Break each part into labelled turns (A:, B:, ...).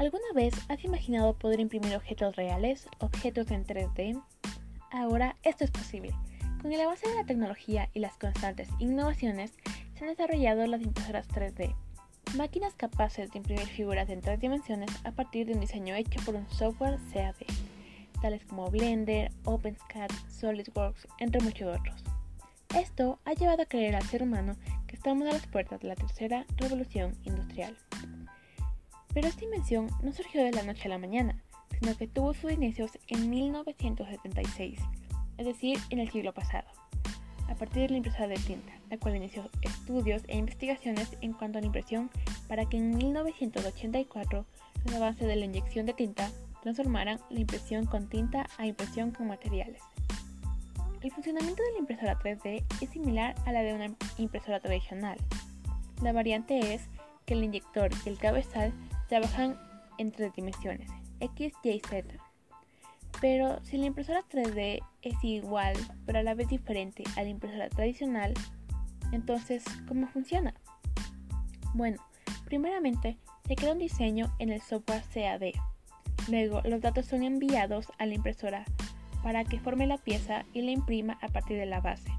A: ¿Alguna vez has imaginado poder imprimir objetos reales, objetos en 3D? Ahora esto es posible. Con el avance de la tecnología y las constantes innovaciones, se han desarrollado las impresoras 3D, máquinas capaces de imprimir figuras en tres dimensiones a partir de un diseño hecho por un software CAD, tales como Blender, OpenSCAD, SolidWorks, entre muchos otros. Esto ha llevado a creer al ser humano que estamos a las puertas de la tercera revolución industrial. Pero esta invención no surgió de la noche a la mañana, sino que tuvo sus inicios en 1976, es decir, en el siglo pasado, a partir de la impresora de tinta, la cual inició estudios e investigaciones en cuanto a la impresión para que en 1984 los avances de la inyección de tinta transformaran la impresión con tinta a impresión con materiales. El funcionamiento de la impresora 3D es similar a la de una impresora tradicional. La variante es que el inyector y el cabezal trabajan en tres dimensiones, X, Y, Z. Pero si la impresora 3D es igual, pero a la vez diferente a la impresora tradicional, entonces, ¿cómo funciona? Bueno, primeramente se crea un diseño en el software CAD. Luego, los datos son enviados a la impresora para que forme la pieza y la imprima a partir de la base.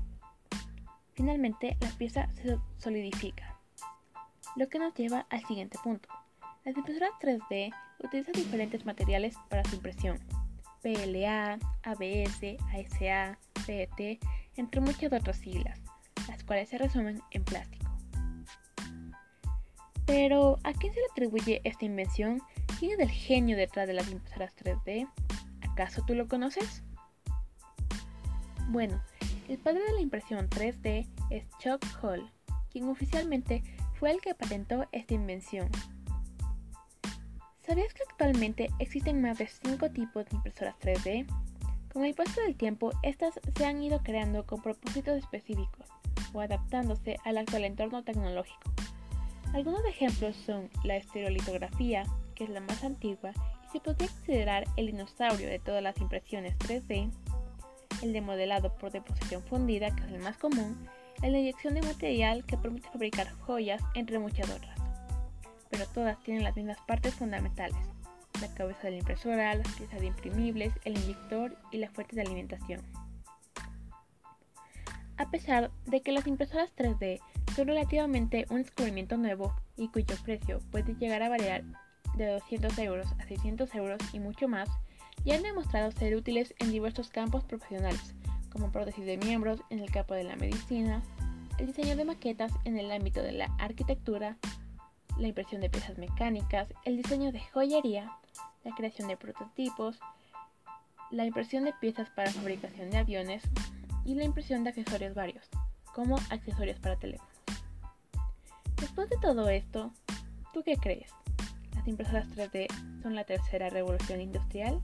A: Finalmente, la pieza se solidifica, lo que nos lleva al siguiente punto. Las impresoras 3D utilizan diferentes materiales para su impresión. PLA, ABS, ASA, PET, entre muchas otras siglas, las cuales se resumen en plástico. Pero, ¿a quién se le atribuye esta invención? ¿Quién es el genio detrás de las impresoras 3D? ¿Acaso tú lo conoces? Bueno, el padre de la impresión 3D es Chuck Hall, quien oficialmente fue el que patentó esta invención ¿Sabías que actualmente existen más de 5 tipos de impresoras 3D? Con el paso del tiempo, estas se han ido creando con propósitos específicos o adaptándose al actual entorno tecnológico. Algunos ejemplos son la estereolitografía, que es la más antigua y se podría considerar el dinosaurio de todas las impresiones 3D, el de modelado por deposición fundida, que es el más común, el de inyección de material que permite fabricar joyas, entre muchas otras pero todas tienen las mismas partes fundamentales. La cabeza de la impresora, las piezas de imprimibles, el inyector y la fuente de alimentación. A pesar de que las impresoras 3D son relativamente un descubrimiento nuevo y cuyo precio puede llegar a variar de 200 euros a 600 euros y mucho más, ya han demostrado ser útiles en diversos campos profesionales, como prótesis de miembros en el campo de la medicina, el diseño de maquetas en el ámbito de la arquitectura, la impresión de piezas mecánicas, el diseño de joyería, la creación de prototipos, la impresión de piezas para fabricación de aviones y la impresión de accesorios varios, como accesorios para teléfonos. Después de todo esto, ¿tú qué crees? ¿Las impresoras 3D son la tercera revolución industrial?